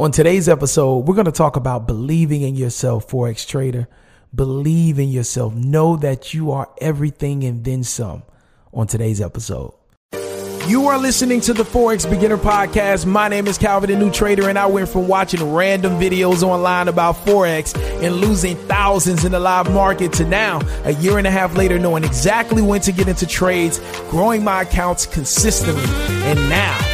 On today's episode, we're going to talk about believing in yourself, Forex trader. Believe in yourself. Know that you are everything and then some on today's episode. You are listening to the Forex Beginner Podcast. My name is Calvin, the new trader, and I went from watching random videos online about Forex and losing thousands in the live market to now, a year and a half later, knowing exactly when to get into trades, growing my accounts consistently, and now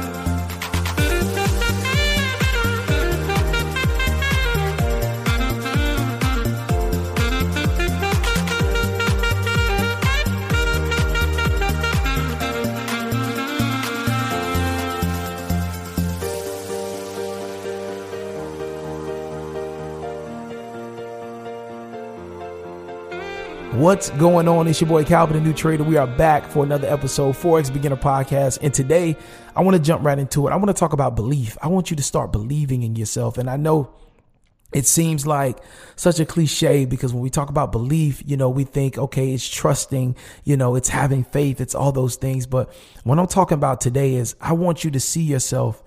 What's going on? It's your boy Calvin, the new trader. We are back for another episode, Forex Beginner Podcast. And today, I want to jump right into it. I want to talk about belief. I want you to start believing in yourself. And I know it seems like such a cliche because when we talk about belief, you know, we think, okay, it's trusting, you know, it's having faith, it's all those things. But what I'm talking about today is I want you to see yourself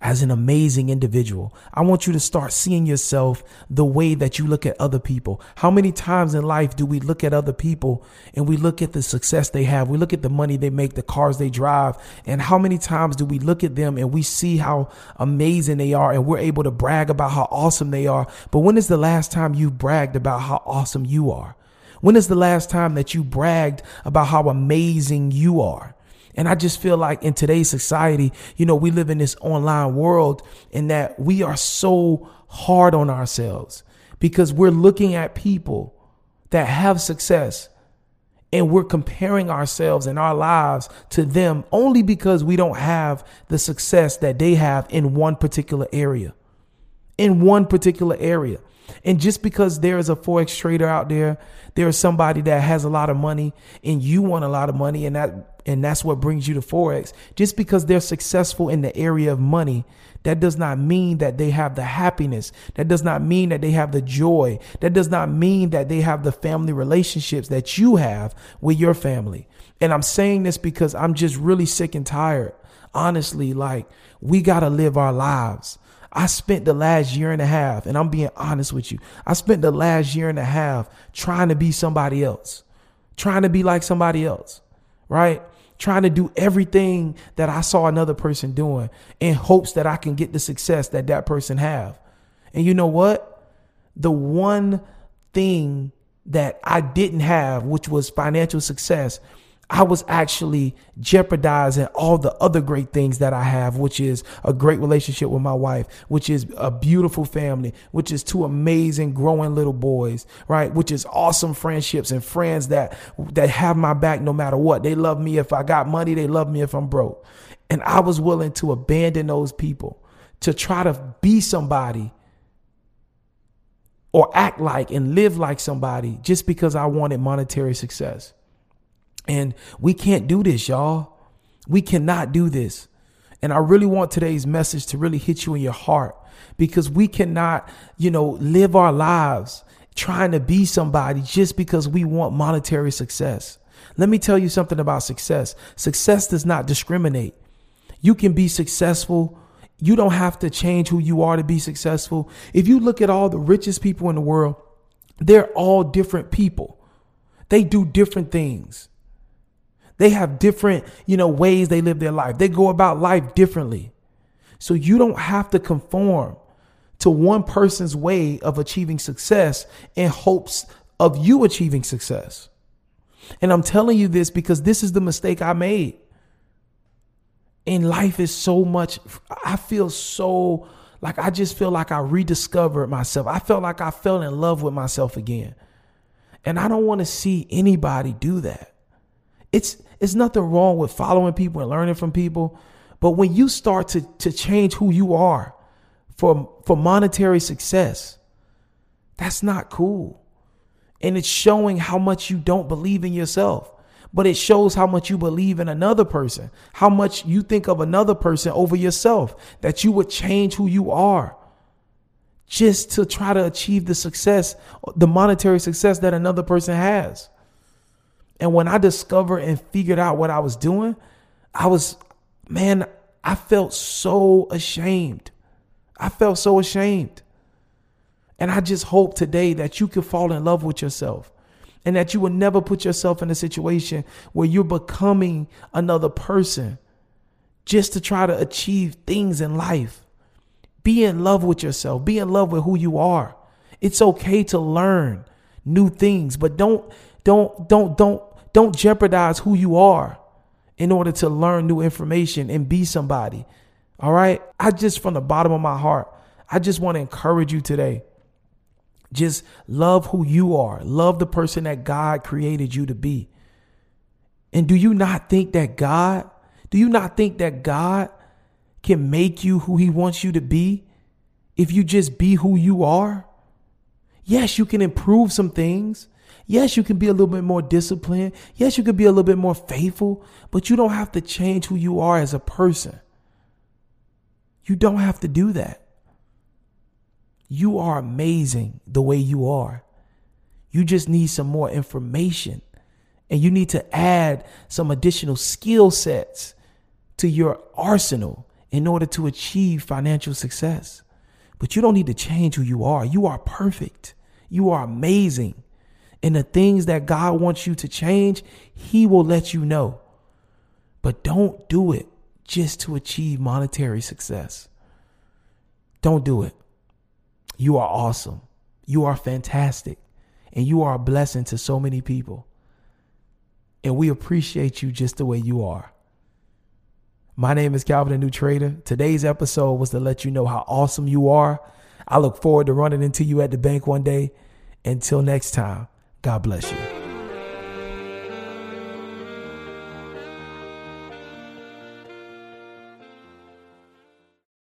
as an amazing individual. I want you to start seeing yourself the way that you look at other people. How many times in life do we look at other people and we look at the success they have? We look at the money they make, the cars they drive. And how many times do we look at them and we see how amazing they are and we're able to brag about how awesome they are? But when is the last time you bragged about how awesome you are? When is the last time that you bragged about how amazing you are? And I just feel like in today's society, you know, we live in this online world and that we are so hard on ourselves because we're looking at people that have success and we're comparing ourselves and our lives to them only because we don't have the success that they have in one particular area. In one particular area. And just because there is a Forex trader out there, there is somebody that has a lot of money and you want a lot of money and that and that's what brings you to Forex. Just because they're successful in the area of money, that does not mean that they have the happiness. That does not mean that they have the joy. That does not mean that they have the family relationships that you have with your family. And I'm saying this because I'm just really sick and tired. Honestly, like we got to live our lives. I spent the last year and a half, and I'm being honest with you. I spent the last year and a half trying to be somebody else, trying to be like somebody else, right? Trying to do everything that I saw another person doing in hopes that I can get the success that that person have. And you know what? The one thing that I didn't have, which was financial success, I was actually jeopardizing all the other great things that I have, which is a great relationship with my wife, which is a beautiful family, which is two amazing growing little boys, right? Which is awesome friendships and friends that that have my back no matter what. They love me if I got money, they love me if I'm broke. And I was willing to abandon those people to try to be somebody or act like and live like somebody just because I wanted monetary success. And we can't do this, y'all. We cannot do this. And I really want today's message to really hit you in your heart because we cannot, you know, live our lives trying to be somebody just because we want monetary success. Let me tell you something about success. Success does not discriminate. You can be successful. You don't have to change who you are to be successful. If you look at all the richest people in the world, they're all different people. They do different things. They have different, you know, ways they live their life. They go about life differently. So you don't have to conform to one person's way of achieving success in hopes of you achieving success. And I'm telling you this because this is the mistake I made. In life is so much, I feel so like I just feel like I rediscovered myself. I felt like I fell in love with myself again. And I don't want to see anybody do that. It's it's nothing wrong with following people and learning from people. But when you start to, to change who you are for, for monetary success, that's not cool. And it's showing how much you don't believe in yourself. But it shows how much you believe in another person, how much you think of another person over yourself, that you would change who you are just to try to achieve the success, the monetary success that another person has. And when I discovered and figured out what I was doing, I was, man, I felt so ashamed. I felt so ashamed. And I just hope today that you can fall in love with yourself and that you will never put yourself in a situation where you're becoming another person just to try to achieve things in life. Be in love with yourself. Be in love with who you are. It's okay to learn new things, but don't don't don't don't don't jeopardize who you are in order to learn new information and be somebody. All right? I just from the bottom of my heart, I just want to encourage you today. Just love who you are. Love the person that God created you to be. And do you not think that God, do you not think that God can make you who he wants you to be if you just be who you are. Yes, you can improve some things. Yes, you can be a little bit more disciplined. Yes, you can be a little bit more faithful, but you don't have to change who you are as a person. You don't have to do that. You are amazing the way you are. You just need some more information and you need to add some additional skill sets to your arsenal in order to achieve financial success. But you don't need to change who you are. You are perfect. You are amazing. And the things that God wants you to change, He will let you know. But don't do it just to achieve monetary success. Don't do it. You are awesome. You are fantastic. And you are a blessing to so many people. And we appreciate you just the way you are. My name is Calvin, a new trader. Today's episode was to let you know how awesome you are. I look forward to running into you at the bank one day. Until next time, God bless you.